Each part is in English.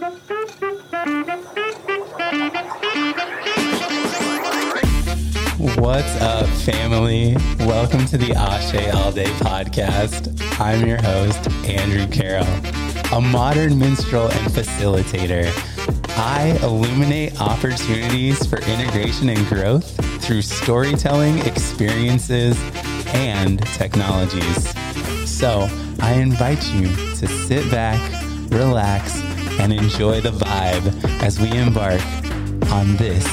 What's up, family? Welcome to the Ashe All Day podcast. I'm your host, Andrew Carroll, a modern minstrel and facilitator. I illuminate opportunities for integration and growth through storytelling, experiences, and technologies. So I invite you to sit back, relax, and enjoy the vibe as we embark on this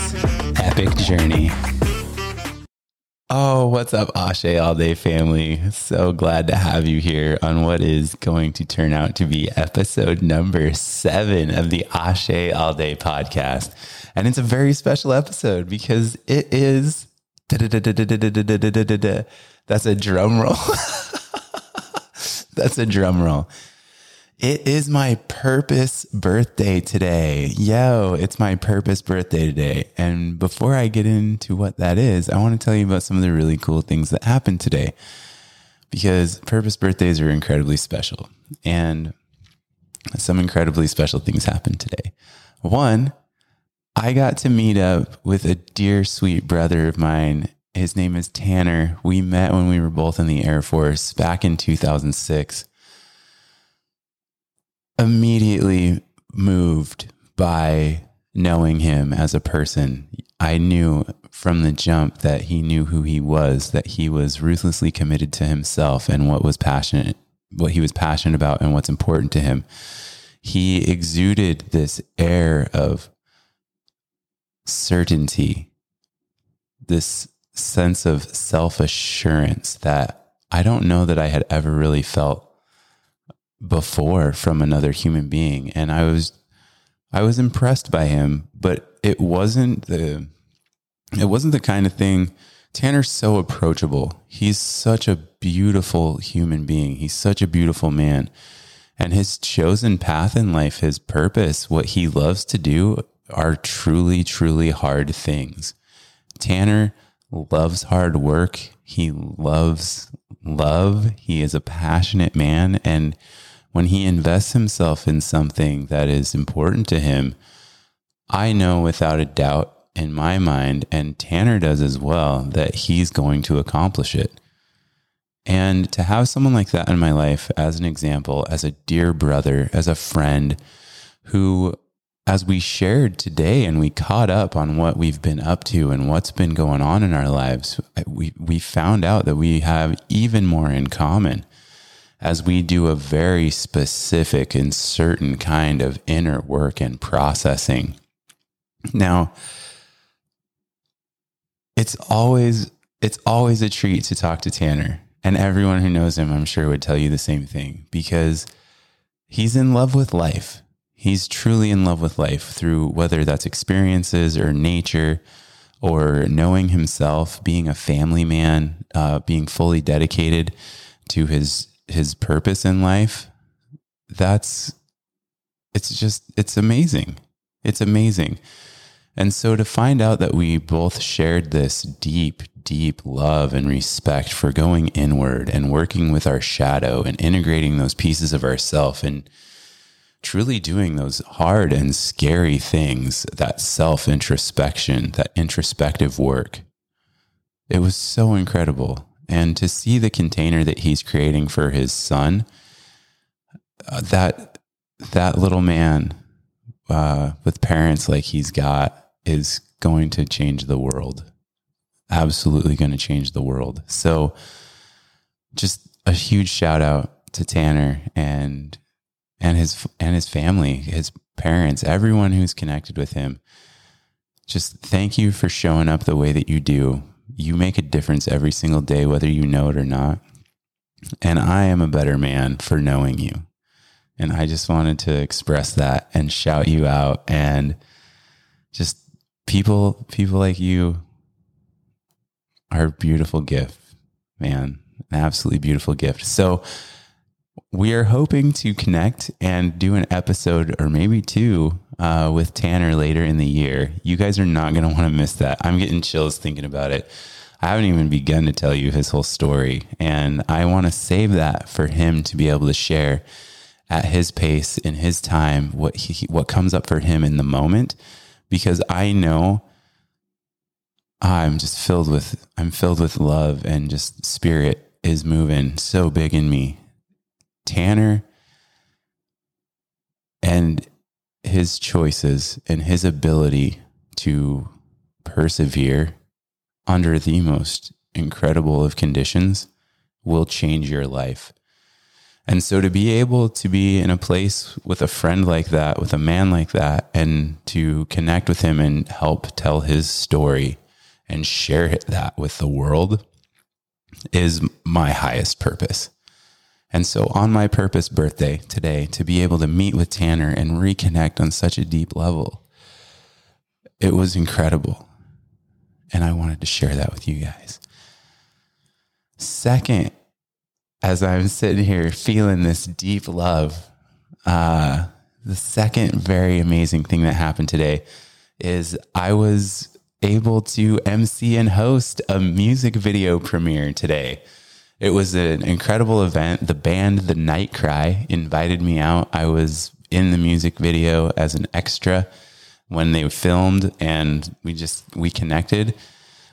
epic journey. Oh, what's up, Ashe All Day family? So glad to have you here on what is going to turn out to be episode number seven of the Ashe All Day podcast. And it's a very special episode because it is. That's a drum roll. That's a drum roll. It is my purpose birthday today. Yo, it's my purpose birthday today. And before I get into what that is, I want to tell you about some of the really cool things that happened today because purpose birthdays are incredibly special. And some incredibly special things happened today. One, I got to meet up with a dear, sweet brother of mine. His name is Tanner. We met when we were both in the Air Force back in 2006 immediately moved by knowing him as a person. I knew from the jump that he knew who he was, that he was ruthlessly committed to himself and what was passionate, what he was passionate about and what's important to him. He exuded this air of certainty, this sense of self assurance that I don't know that I had ever really felt before from another human being. And I was I was impressed by him but it wasn't the it wasn't the kind of thing Tanner's so approachable. He's such a beautiful human being. He's such a beautiful man. And his chosen path in life his purpose what he loves to do are truly truly hard things. Tanner loves hard work. He loves love. He is a passionate man. And when he invests himself in something that is important to him, I know without a doubt in my mind, and Tanner does as well, that he's going to accomplish it. And to have someone like that in my life as an example, as a dear brother, as a friend who, as we shared today and we caught up on what we've been up to and what's been going on in our lives, we, we found out that we have even more in common as we do a very specific and certain kind of inner work and processing. Now, it's always it's always a treat to talk to Tanner. And everyone who knows him, I'm sure would tell you the same thing because he's in love with life. He's truly in love with life through whether that's experiences or nature or knowing himself, being a family man, uh, being fully dedicated to his his purpose in life, that's it's just it's amazing. It's amazing. And so to find out that we both shared this deep, deep love and respect for going inward and working with our shadow and integrating those pieces of ourself and truly doing those hard and scary things, that self introspection, that introspective work. It was so incredible and to see the container that he's creating for his son uh, that that little man uh, with parents like he's got is going to change the world. Absolutely going to change the world. So just a huge shout out to tanner and and his and his family his parents everyone who's connected with him. Just thank you for showing up the way that you do you make a difference every single day, whether you know it or not. And I am a better man for knowing you. And I just wanted to express that and shout you out and just people people like you are a beautiful gift, man. An absolutely beautiful gift. So we are hoping to connect and do an episode or maybe two uh, with Tanner later in the year. You guys are not going to want to miss that. I'm getting chills thinking about it. I haven't even begun to tell you his whole story. And I want to save that for him to be able to share at his pace in his time what he what comes up for him in the moment because I know I'm just filled with I'm filled with love and just spirit is moving so big in me. Tanner and his choices and his ability to persevere under the most incredible of conditions will change your life. And so to be able to be in a place with a friend like that, with a man like that, and to connect with him and help tell his story and share that with the world is my highest purpose. And so on my purpose birthday today, to be able to meet with Tanner and reconnect on such a deep level, it was incredible. And I wanted to share that with you guys. Second, as I'm sitting here feeling this deep love, uh, the second very amazing thing that happened today is I was able to MC and host a music video premiere today. It was an incredible event. The band The Night Cry invited me out. I was in the music video as an extra when they filmed and we just we connected.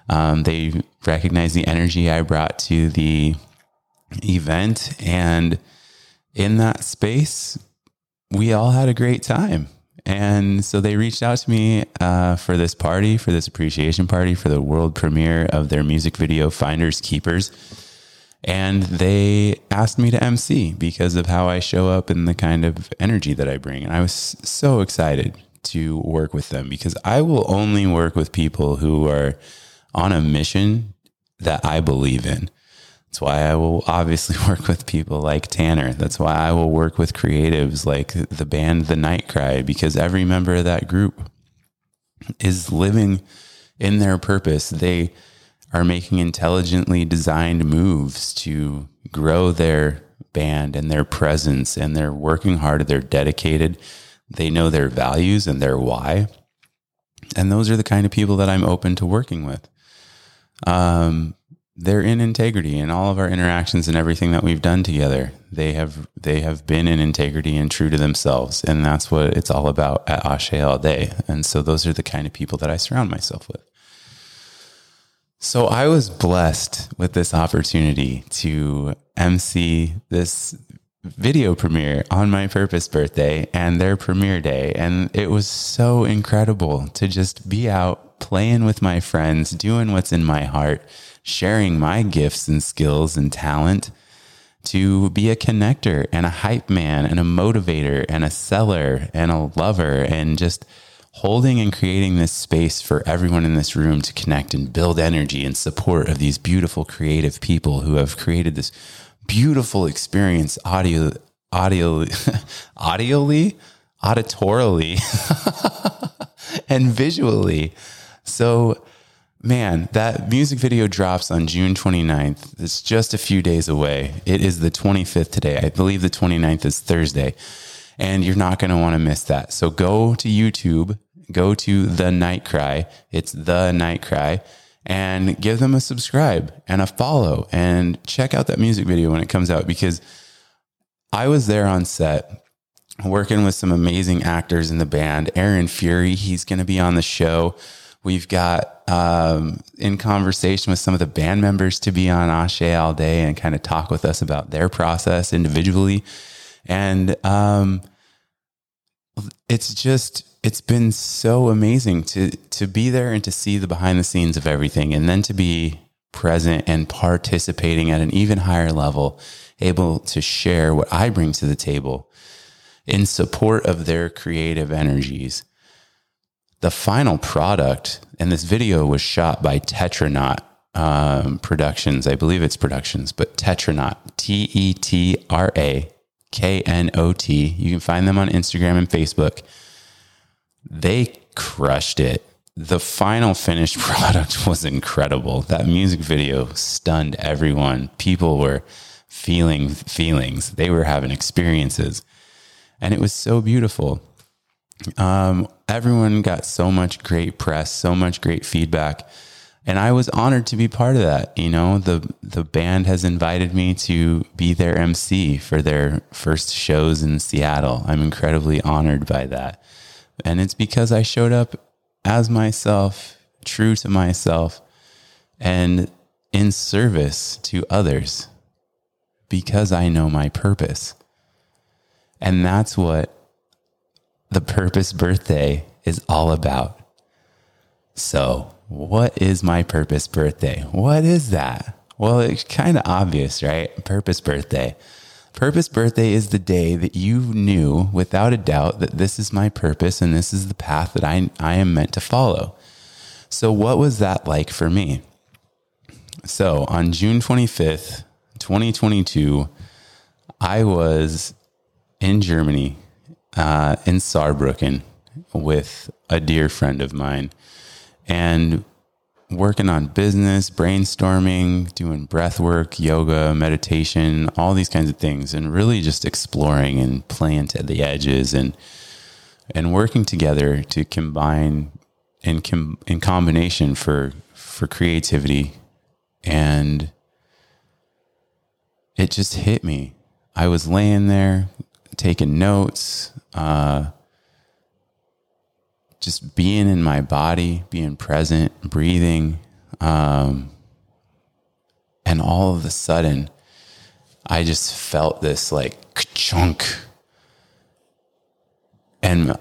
Um, they recognized the energy I brought to the event. And in that space, we all had a great time. And so they reached out to me uh, for this party, for this appreciation party, for the world premiere of their music video, Finders Keepers. And they asked me to MC because of how I show up and the kind of energy that I bring. And I was so excited to work with them because I will only work with people who are on a mission that I believe in. That's why I will obviously work with people like Tanner. That's why I will work with creatives like the band The Night Cry, because every member of that group is living in their purpose. They are making intelligently designed moves to grow their band and their presence, and they're working hard, they're dedicated, they know their values and their why. And those are the kind of people that I'm open to working with. Um, they're in integrity in all of our interactions and everything that we've done together. They have they have been in integrity and true to themselves, and that's what it's all about at Ashe all day. And so those are the kind of people that I surround myself with. So I was blessed with this opportunity to MC this video premiere on my purpose birthday and their premiere day. And it was so incredible to just be out playing with my friends, doing what's in my heart, sharing my gifts and skills and talent to be a connector and a hype man and a motivator and a seller and a lover and just holding and creating this space for everyone in this room to connect and build energy and support of these beautiful creative people who have created this beautiful experience audio audio audioly auditorily and visually so man, that music video drops on June 29th. It's just a few days away. It is the 25th today. I believe the 29th is Thursday. And you're not going to want to miss that. So go to YouTube, go to The Night Cry. It's The Night Cry and give them a subscribe and a follow and check out that music video when it comes out because I was there on set working with some amazing actors in the band. Aaron Fury, he's going to be on the show. We've got um, in conversation with some of the band members to be on Ashe all day and kind of talk with us about their process individually. And um, it's just it's been so amazing to to be there and to see the behind the scenes of everything, and then to be present and participating at an even higher level, able to share what I bring to the table in support of their creative energies the final product, and this video was shot by Tetraknot um, Productions. I believe it's Productions, but Tetraknot, T E T R A K N O T. You can find them on Instagram and Facebook. They crushed it. The final finished product was incredible. That music video stunned everyone. People were feeling feelings, they were having experiences, and it was so beautiful. Um, everyone got so much great press, so much great feedback. And I was honored to be part of that. You know, the the band has invited me to be their MC for their first shows in Seattle. I'm incredibly honored by that. And it's because I showed up as myself, true to myself, and in service to others because I know my purpose. And that's what the purpose birthday is all about. So, what is my purpose birthday? What is that? Well, it's kind of obvious, right? Purpose birthday. Purpose birthday is the day that you knew without a doubt that this is my purpose and this is the path that I, I am meant to follow. So, what was that like for me? So, on June 25th, 2022, I was in Germany, uh, in Saarbrücken, with a dear friend of mine and working on business, brainstorming, doing breath work, yoga, meditation, all these kinds of things, and really just exploring and playing to the edges and and working together to combine in com- in combination for for creativity and it just hit me. I was laying there taking notes, uh, just being in my body, being present, breathing. Um, and all of a sudden, I just felt this like chunk. And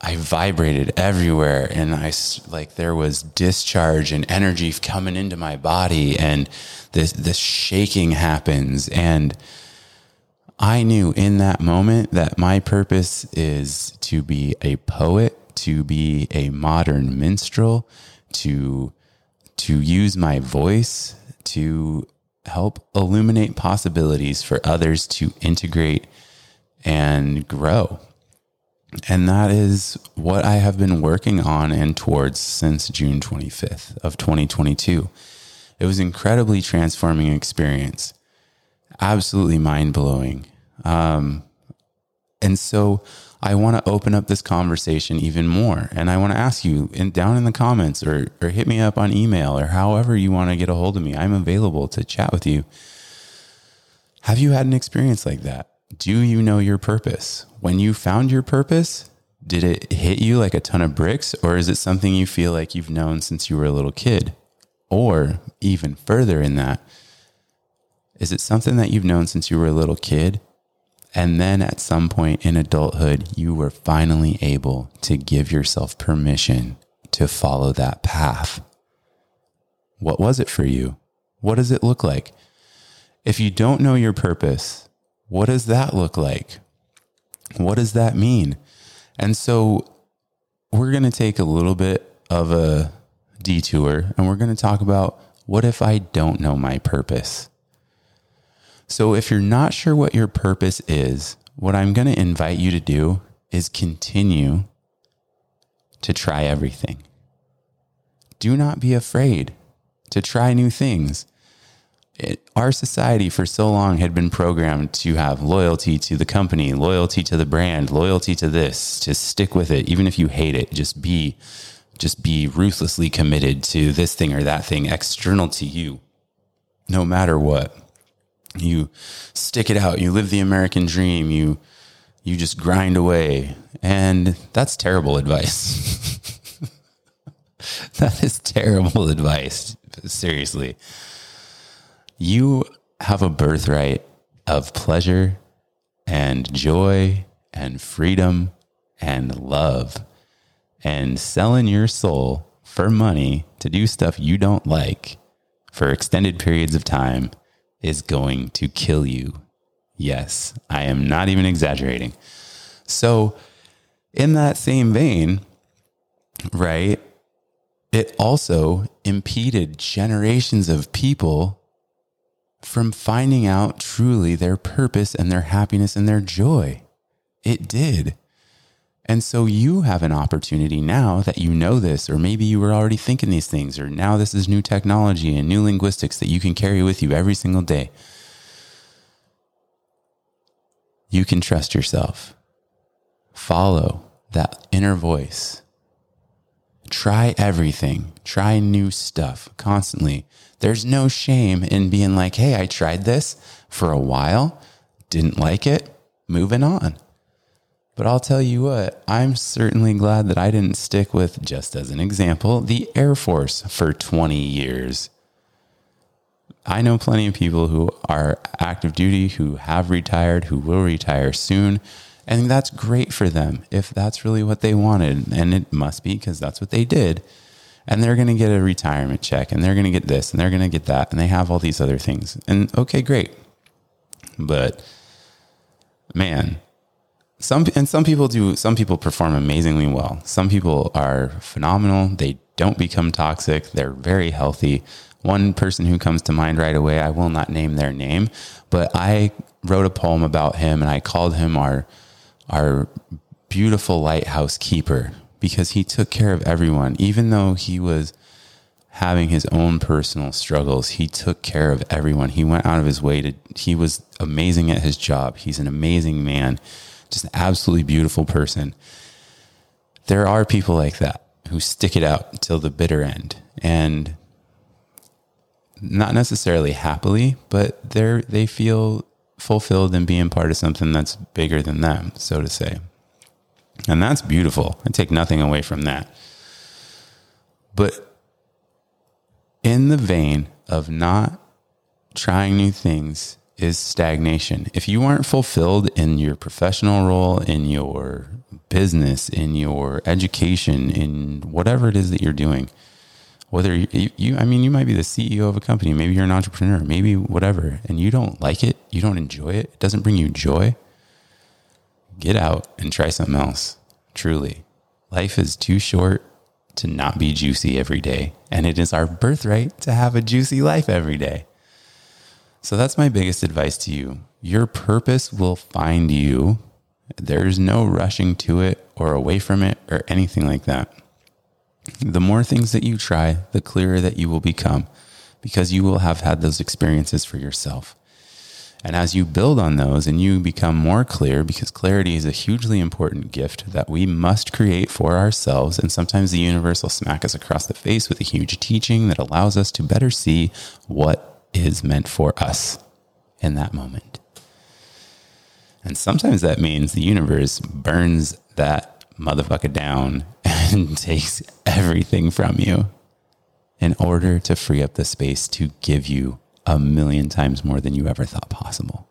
I vibrated everywhere. And I like, there was discharge and energy coming into my body. And this, this shaking happens. And I knew in that moment that my purpose is to be a poet to be a modern minstrel, to to use my voice to help illuminate possibilities for others to integrate and grow. And that is what I have been working on and towards since June 25th of 2022. It was an incredibly transforming experience, absolutely mind blowing. Um, and so I want to open up this conversation even more. And I want to ask you in, down in the comments or, or hit me up on email or however you want to get a hold of me. I'm available to chat with you. Have you had an experience like that? Do you know your purpose? When you found your purpose, did it hit you like a ton of bricks or is it something you feel like you've known since you were a little kid? Or even further in that, is it something that you've known since you were a little kid and then at some point in adulthood, you were finally able to give yourself permission to follow that path. What was it for you? What does it look like? If you don't know your purpose, what does that look like? What does that mean? And so we're going to take a little bit of a detour and we're going to talk about what if I don't know my purpose? So, if you're not sure what your purpose is, what I'm going to invite you to do is continue to try everything. Do not be afraid to try new things. It, our society for so long had been programmed to have loyalty to the company, loyalty to the brand, loyalty to this, to stick with it, even if you hate it, just be, just be ruthlessly committed to this thing or that thing external to you, no matter what you stick it out, you live the American dream, you you just grind away. And that's terrible advice. that is terrible advice. Seriously. You have a birthright of pleasure and joy and freedom and love. And selling your soul for money to do stuff you don't like for extended periods of time is going to kill you. Yes, I am not even exaggerating. So, in that same vein, right, it also impeded generations of people from finding out truly their purpose and their happiness and their joy. It did. And so you have an opportunity now that you know this, or maybe you were already thinking these things, or now this is new technology and new linguistics that you can carry with you every single day. You can trust yourself. Follow that inner voice Try everything, try new stuff constantly. There's no shame in being like, hey, I tried this for a while, didn't like it, moving on. But I'll tell you what, I'm certainly glad that I didn't stick with, just as an example, the Air Force for 20 years. I know plenty of people who are active duty, who have retired, who will retire soon. And that's great for them if that's really what they wanted. And it must be because that's what they did. And they're going to get a retirement check and they're going to get this and they're going to get that. And they have all these other things. And okay, great. But man, some and some people do some people perform amazingly well. Some people are phenomenal. They don't become toxic. They're very healthy. One person who comes to mind right away i will not name their name but i wrote a poem about him and i called him our our beautiful lighthouse keeper because he took care of everyone. Even though he was having his own personal struggles he took care of everyone. He went out of his way to he was amazing at his job. He's an amazing man just an absolutely beautiful person. There are people like that who stick it out till the bitter end and not necessarily happily, but they're they feel fulfilled in being part of something that's bigger than them, so to say. And that's beautiful. I take nothing away from that. But in the vein of not trying new things is stagnation. If you aren't fulfilled in your professional role, in your business, in your education, in whatever it is that you're doing, whether you, you, I mean, you might be the CEO of a company, maybe you're an entrepreneur, maybe whatever, and you don't like it, you don't enjoy it, it doesn't bring you joy, get out and try something else. Truly. Life is too short to not be juicy every day, and it is our birthright to have a juicy life every day. So that's my biggest advice to you. Your purpose will find you. There's no rushing to it or away from it or anything like that. The more things that you try, the clearer that you will become because you will have had those experiences for yourself. And as you build on those and you become more clear, because clarity is a hugely important gift that we must create for ourselves. And sometimes the universe will smack us across the face with a huge teaching that allows us to better see what is meant for us in that moment. And sometimes that means the universe burns that motherfucker down and takes everything from you in order to free up the space to give you a million times more than you ever thought possible.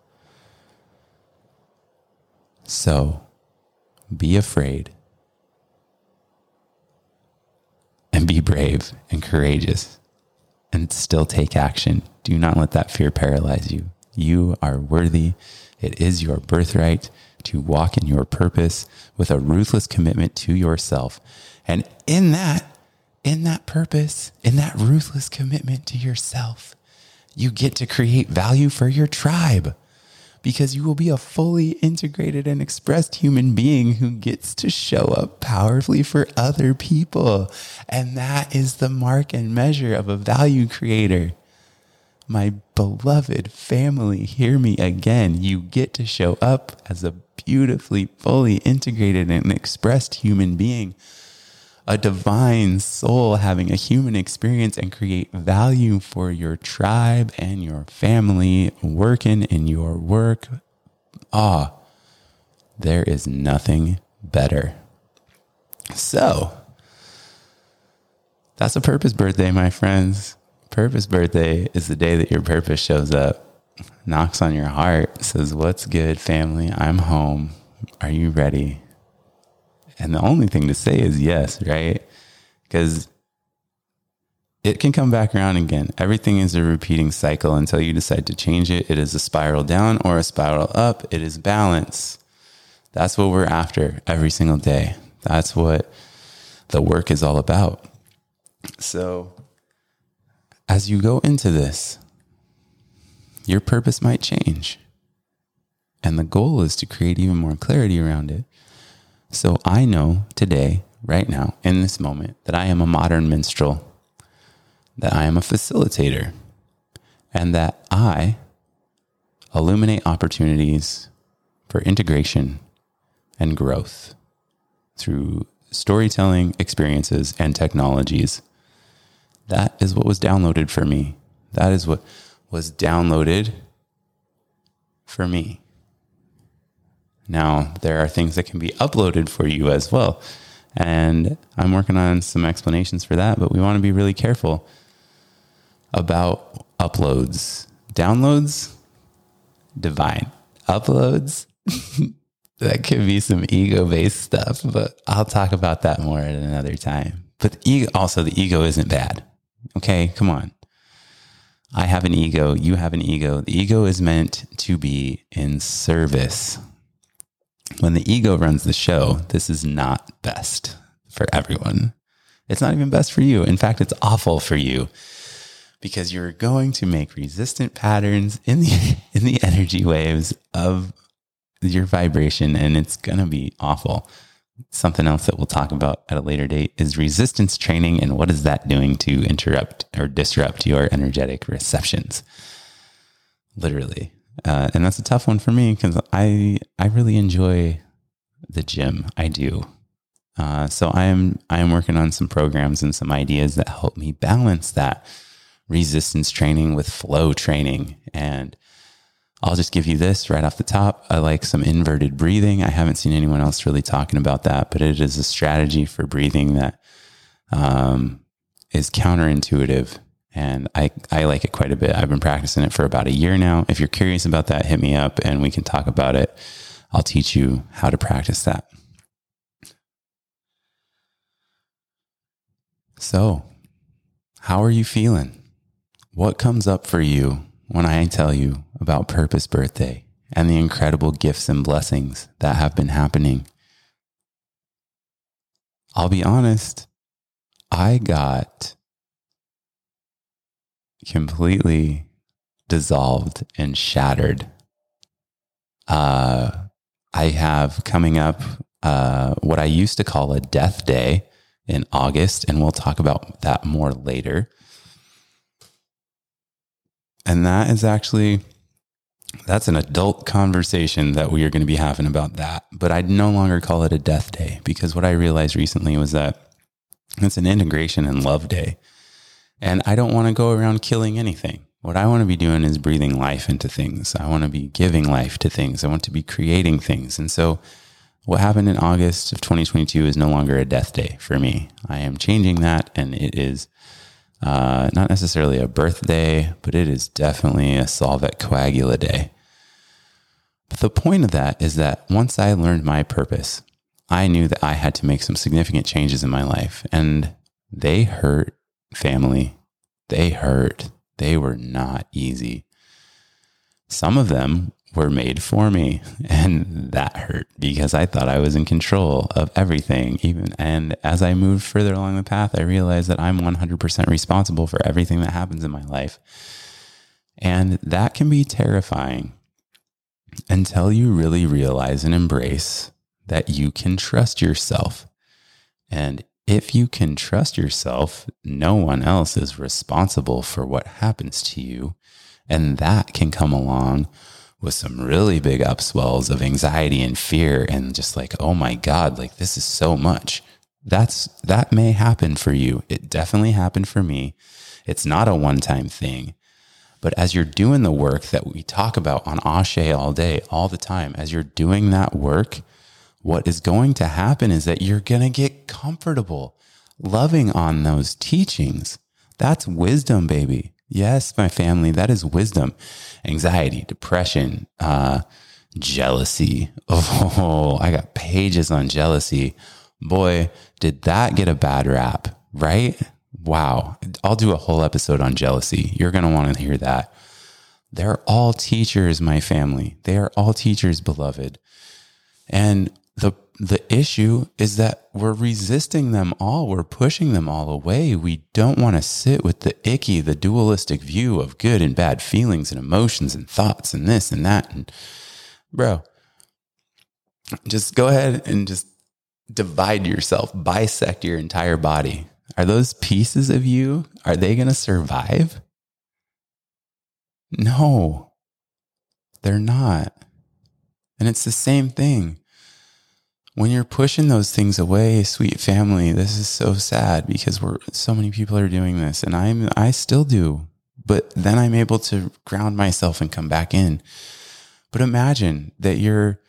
So be afraid and be brave and courageous and still take action. Do not let that fear paralyze you. You are worthy. It is your birthright to walk in your purpose with a ruthless commitment to yourself. And in that, in that purpose, in that ruthless commitment to yourself, you get to create value for your tribe because you will be a fully integrated and expressed human being who gets to show up powerfully for other people. And that is the mark and measure of a value creator. My beloved family, hear me again. You get to show up as a beautifully, fully integrated and expressed human being a divine soul having a human experience and create value for your tribe and your family working in your work. Ah, there is nothing better. So, that's a purpose birthday, my friends. Purpose birthday is the day that your purpose shows up, knocks on your heart, says, What's good, family? I'm home. Are you ready? And the only thing to say is yes, right? Because it can come back around again. Everything is a repeating cycle until you decide to change it. It is a spiral down or a spiral up. It is balance. That's what we're after every single day. That's what the work is all about. So, as you go into this, your purpose might change. And the goal is to create even more clarity around it. So I know today, right now, in this moment, that I am a modern minstrel, that I am a facilitator, and that I illuminate opportunities for integration and growth through storytelling experiences and technologies. That is what was downloaded for me. That is what was downloaded for me. Now, there are things that can be uploaded for you as well. And I'm working on some explanations for that, but we want to be really careful about uploads. Downloads, divine. Uploads, that could be some ego based stuff, but I'll talk about that more at another time. But ego, also, the ego isn't bad. Okay, come on. I have an ego, you have an ego. The ego is meant to be in service. When the ego runs the show, this is not best for everyone. It's not even best for you. In fact, it's awful for you because you're going to make resistant patterns in the in the energy waves of your vibration and it's going to be awful. Something else that we'll talk about at a later date is resistance training and what is that doing to interrupt or disrupt your energetic receptions. Literally. Uh, and that's a tough one for me because I I really enjoy the gym. I do. Uh, so I am I am working on some programs and some ideas that help me balance that resistance training with flow training. And I'll just give you this right off the top. I like some inverted breathing. I haven't seen anyone else really talking about that, but it is a strategy for breathing that um, is counterintuitive. And I, I like it quite a bit. I've been practicing it for about a year now. If you're curious about that, hit me up and we can talk about it. I'll teach you how to practice that. So, how are you feeling? What comes up for you when I tell you about Purpose Birthday and the incredible gifts and blessings that have been happening? I'll be honest, I got completely dissolved and shattered. Uh, I have coming up uh, what I used to call a death day in August, and we'll talk about that more later. And that is actually that's an adult conversation that we are going to be having about that. But I'd no longer call it a death day because what I realized recently was that it's an integration and love day. And I don't want to go around killing anything. What I want to be doing is breathing life into things. I want to be giving life to things. I want to be creating things. And so what happened in August of 2022 is no longer a death day for me. I am changing that and it is uh, not necessarily a birthday, but it is definitely a solve et coagula day. But the point of that is that once I learned my purpose, I knew that I had to make some significant changes in my life. And they hurt family. They hurt. They were not easy. Some of them were made for me. And that hurt because I thought I was in control of everything. Even and as I moved further along the path, I realized that I'm 100% responsible for everything that happens in my life. And that can be terrifying until you really realize and embrace that you can trust yourself. And if you can trust yourself, no one else is responsible for what happens to you. And that can come along with some really big upswells of anxiety and fear and just like, oh my God, like this is so much. That's that may happen for you. It definitely happened for me. It's not a one time thing. But as you're doing the work that we talk about on Ashe all day, all the time, as you're doing that work, what is going to happen is that you're going to get comfortable loving on those teachings. That's wisdom, baby. Yes, my family, that is wisdom. Anxiety, depression, uh, jealousy. Oh, I got pages on jealousy. Boy, did that get a bad rap, right? Wow. I'll do a whole episode on jealousy. You're going to want to hear that. They're all teachers, my family. They are all teachers, beloved. And the the issue is that we're resisting them all. We're pushing them all away. We don't want to sit with the icky, the dualistic view of good and bad feelings and emotions and thoughts and this and that. And bro, just go ahead and just divide yourself, bisect your entire body. Are those pieces of you, are they going to survive? No, they're not. And it's the same thing when you're pushing those things away, sweet family, this is so sad because we're so many people are doing this and I'm I still do. But then I'm able to ground myself and come back in. But imagine that you're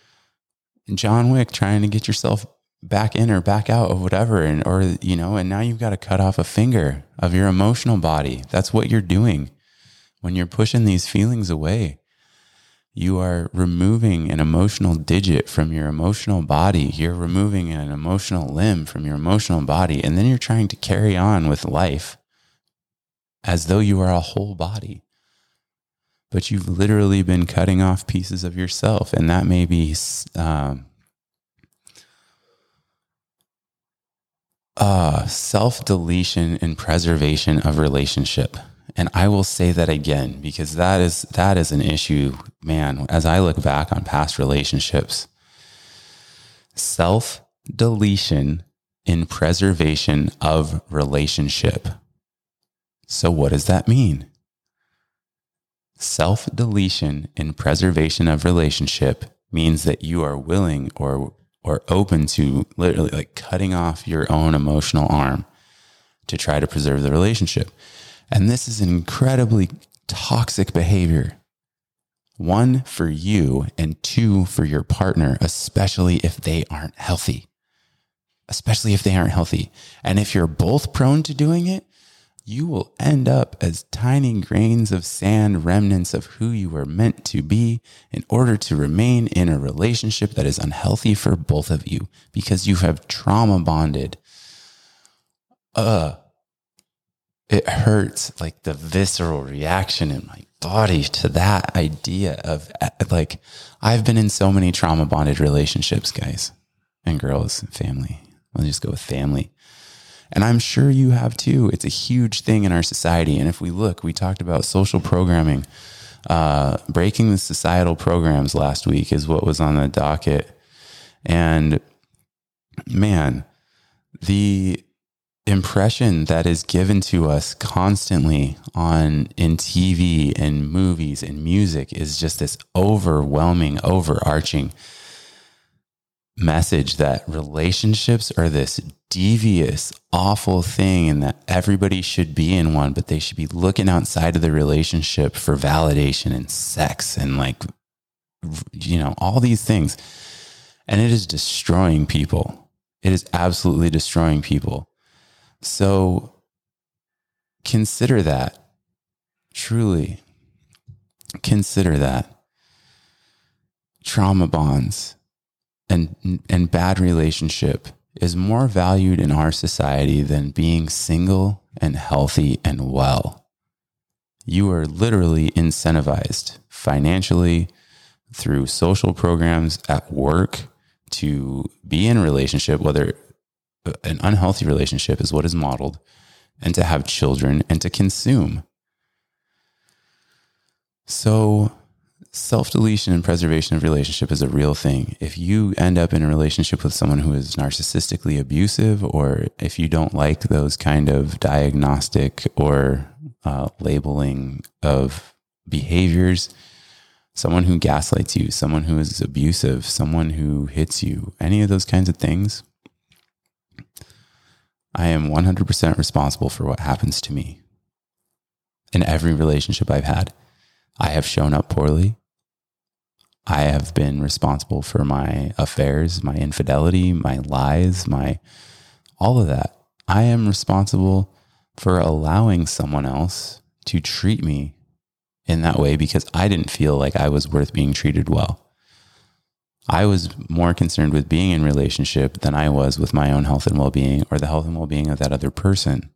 John Wick trying to get yourself back in or back out of whatever and or you know and now you've got to cut off a finger of your emotional body that's what you're doing when you're pushing these feelings away you are removing an emotional digit from your emotional body. You're removing an emotional limb from your emotional body. And then you're trying to carry on with life as though you are a whole body. But you've literally been cutting off pieces of yourself. And that may be um, uh, self deletion and preservation of relationship. And I will say that again because that is that is an issue, man. As I look back on past relationships, self deletion in preservation of relationship. So, what does that mean? Self deletion in preservation of relationship means that you are willing or or open to literally like cutting off your own emotional arm to try to preserve the relationship. And this is an incredibly toxic behavior. One for you and two for your partner, especially if they aren't healthy. Especially if they aren't healthy. And if you're both prone to doing it, you will end up as tiny grains of sand, remnants of who you were meant to be in order to remain in a relationship that is unhealthy for both of you because you have trauma bonded. Uh, it hurts like the visceral reaction in my body to that idea of like, I've been in so many trauma bonded relationships, guys and girls, and family. I'll just go with family and I'm sure you have too. It's a huge thing in our society. And if we look, we talked about social programming. Uh, breaking the societal programs last week is what was on the docket. And man, the impression that is given to us constantly on in TV and movies and music is just this overwhelming, overarching message that relationships are this devious, awful thing and that everybody should be in one, but they should be looking outside of the relationship for validation and sex and like, you know, all these things. And it is destroying people. It is absolutely destroying people. So consider that. Truly consider that. Trauma bonds and, and bad relationship is more valued in our society than being single and healthy and well. You are literally incentivized financially through social programs at work to be in a relationship, whether an unhealthy relationship is what is modeled, and to have children and to consume. So, self deletion and preservation of relationship is a real thing. If you end up in a relationship with someone who is narcissistically abusive, or if you don't like those kind of diagnostic or uh, labeling of behaviors, someone who gaslights you, someone who is abusive, someone who hits you, any of those kinds of things, I am 100% responsible for what happens to me in every relationship I've had. I have shown up poorly. I have been responsible for my affairs, my infidelity, my lies, my all of that. I am responsible for allowing someone else to treat me in that way because I didn't feel like I was worth being treated well. I was more concerned with being in relationship than I was with my own health and well-being or the health and well-being of that other person.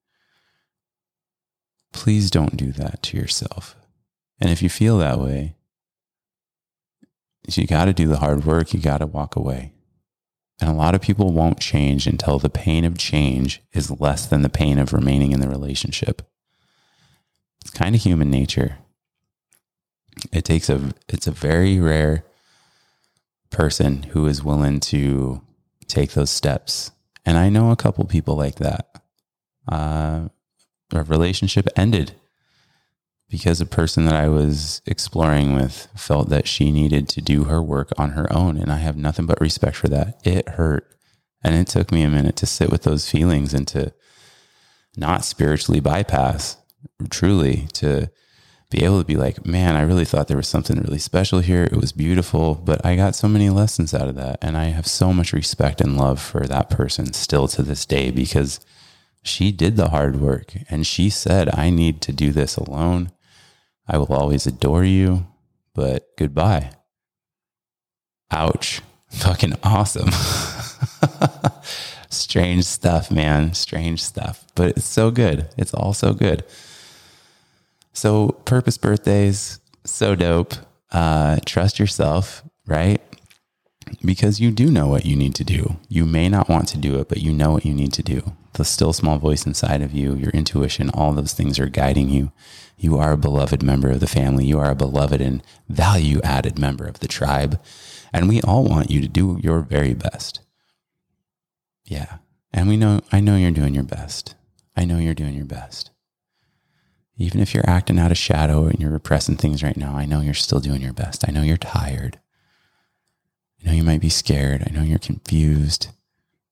Please don't do that to yourself. And if you feel that way, you got to do the hard work. You got to walk away. And a lot of people won't change until the pain of change is less than the pain of remaining in the relationship. It's kind of human nature. It takes a, it's a very rare person who is willing to take those steps. And I know a couple people like that. Uh, a relationship ended because a person that I was exploring with felt that she needed to do her work on her own. And I have nothing but respect for that. It hurt. And it took me a minute to sit with those feelings and to not spiritually bypass, truly, to be able to be like, man, I really thought there was something really special here. It was beautiful, but I got so many lessons out of that. And I have so much respect and love for that person still to this day because she did the hard work and she said, I need to do this alone. I will always adore you, but goodbye. Ouch. Fucking awesome. Strange stuff, man. Strange stuff. But it's so good. It's all so good. So, purpose birthdays, so dope. Uh, trust yourself, right? Because you do know what you need to do. You may not want to do it, but you know what you need to do. The still small voice inside of you, your intuition, all those things are guiding you. You are a beloved member of the family. You are a beloved and value added member of the tribe. And we all want you to do your very best. Yeah. And we know, I know you're doing your best. I know you're doing your best. Even if you're acting out of shadow and you're repressing things right now, I know you're still doing your best. I know you're tired. I know you might be scared. I know you're confused.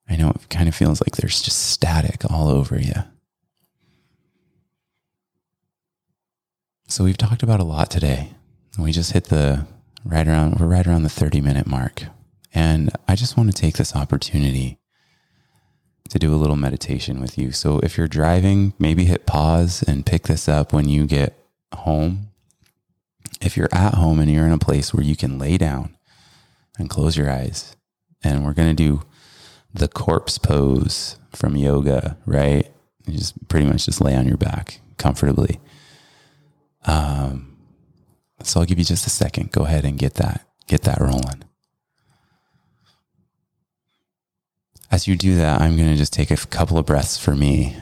I know it kind of feels like there's just static all over you. So we've talked about a lot today. We just hit the right around we're right around the 30 minute mark. And I just want to take this opportunity to do a little meditation with you. So if you're driving, maybe hit pause and pick this up when you get home. If you're at home and you're in a place where you can lay down and close your eyes, and we're going to do the corpse pose from yoga, right? You just pretty much just lay on your back comfortably. Um, so I'll give you just a second. Go ahead and get that, get that rolling. As you do that, I'm going to just take a couple of breaths for me.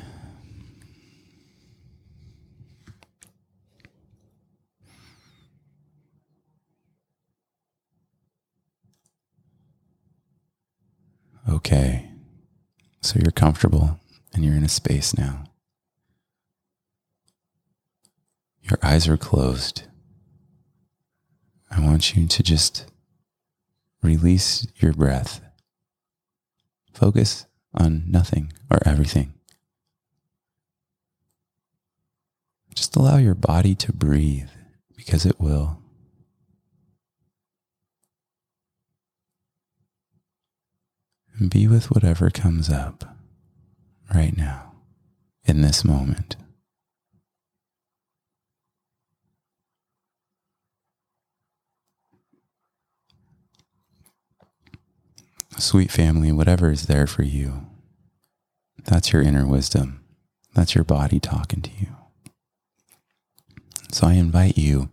Okay. So you're comfortable and you're in a space now. Your eyes are closed. I want you to just release your breath. Focus on nothing or everything. Just allow your body to breathe because it will. And be with whatever comes up right now in this moment. Sweet family, whatever is there for you, that's your inner wisdom. That's your body talking to you. So I invite you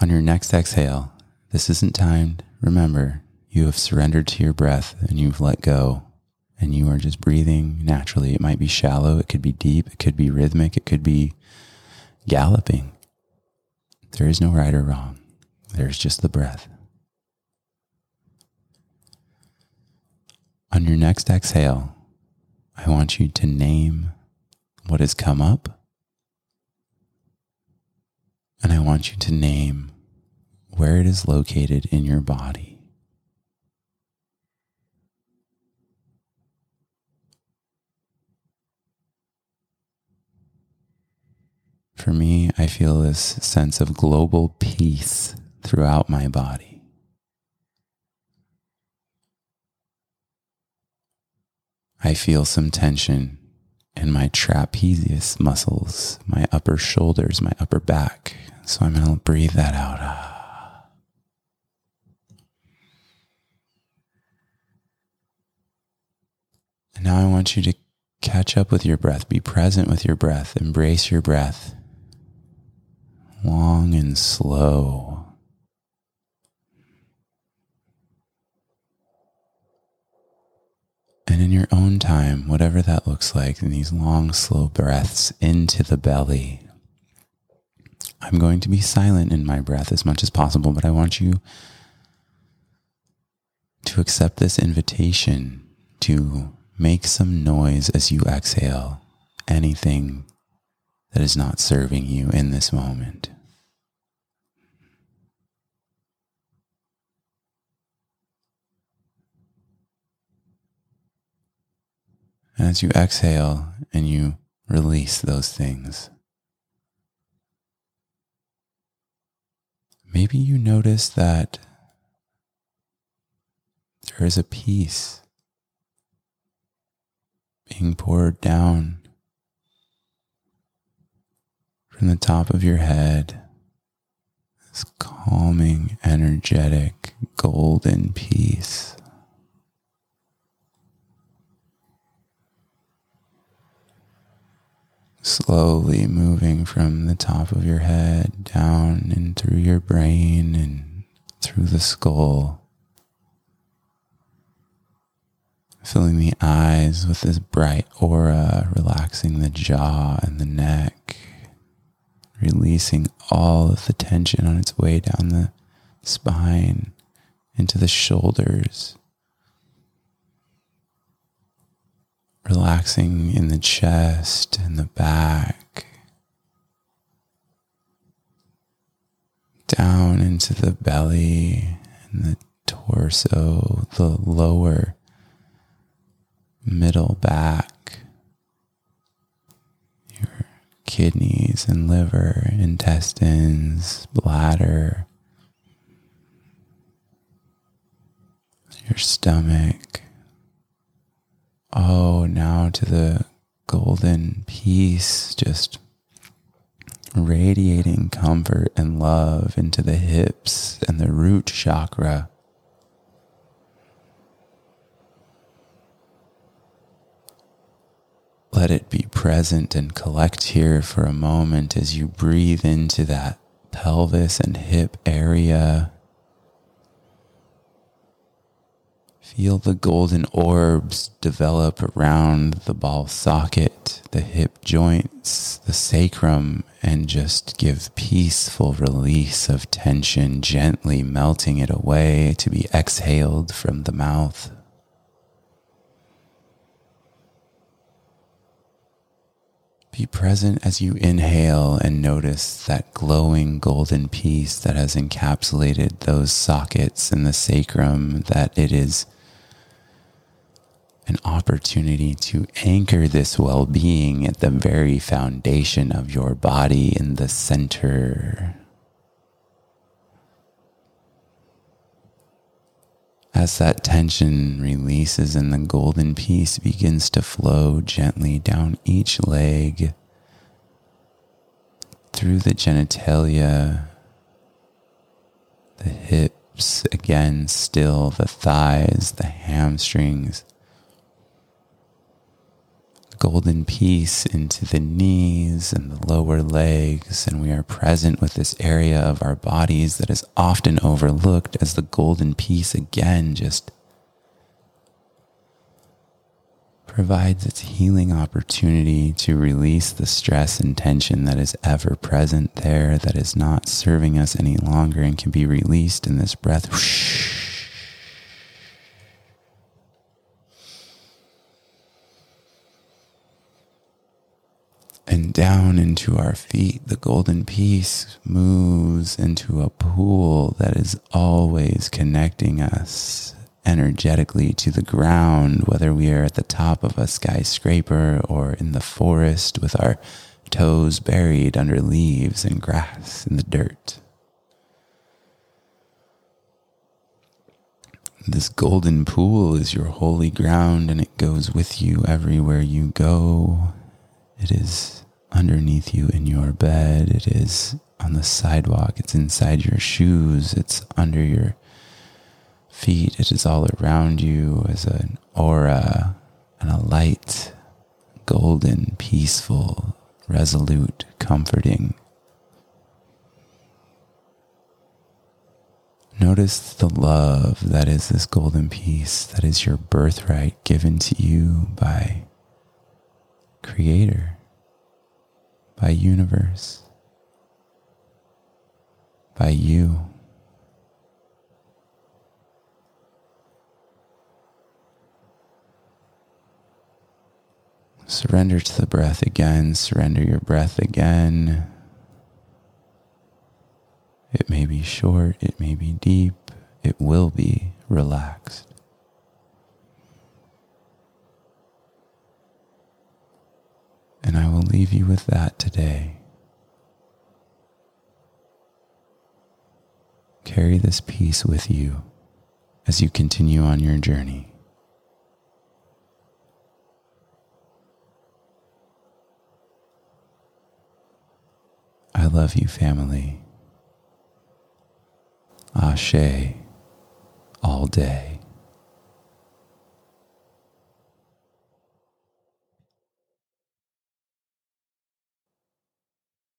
on your next exhale. This isn't timed. Remember, you have surrendered to your breath and you've let go and you are just breathing naturally. It might be shallow, it could be deep, it could be rhythmic, it could be galloping. There is no right or wrong, there's just the breath. On your next exhale, I want you to name what has come up. And I want you to name where it is located in your body. For me, I feel this sense of global peace throughout my body. I feel some tension in my trapezius muscles, my upper shoulders, my upper back. So I'm going to breathe that out. Ah. And now I want you to catch up with your breath, be present with your breath, embrace your breath. Long and slow. And in your own time, whatever that looks like, in these long, slow breaths into the belly, I'm going to be silent in my breath as much as possible, but I want you to accept this invitation to make some noise as you exhale anything that is not serving you in this moment. As you exhale and you release those things, maybe you notice that there is a peace being poured down from the top of your head. This calming, energetic, golden peace. Slowly moving from the top of your head down and through your brain and through the skull. Filling the eyes with this bright aura, relaxing the jaw and the neck, releasing all of the tension on its way down the spine into the shoulders, relaxing in the chest and the back. Down into the belly and the torso, the lower middle back, your kidneys and liver, intestines, bladder, your stomach. Oh, now to the golden peace, just radiating comfort and love into the hips and the root chakra. Let it be present and collect here for a moment as you breathe into that pelvis and hip area. Feel the golden orbs develop around the ball socket, the hip joints, the sacrum, and just give peaceful release of tension, gently melting it away to be exhaled from the mouth. Be present as you inhale and notice that glowing golden peace that has encapsulated those sockets in the sacrum, that it is an opportunity to anchor this well being at the very foundation of your body in the center. As that tension releases and the golden peace begins to flow gently down each leg, through the genitalia, the hips, again, still the thighs, the hamstrings, golden peace into the knees and the lower legs, and we are present with this area of our bodies that is often overlooked as the golden peace again just provides its healing opportunity to release the stress and tension that is ever present there, that is not serving us any longer and can be released in this breath. Whoosh and down into our feet. The golden peace moves into a pool that is always connecting us energetically to the ground, whether we are at the top of a skyscraper or in the forest with our toes buried under leaves and grass in the dirt. This golden pool is your holy ground and it goes with you everywhere you go. It is underneath you in your bed. It is on the sidewalk. It's inside your shoes. It's under your feet. It is all around you as an aura and a light, golden, peaceful, resolute, comforting. Notice the love that is this golden peace, that is your birthright given to you by Creator by universe, by you. Surrender to the breath again. Surrender your breath again. It may be short, it may be deep, it will be relaxed. And I will leave you with that today. Carry this peace with you as you continue on your journey. I love you, family. Ashe all day.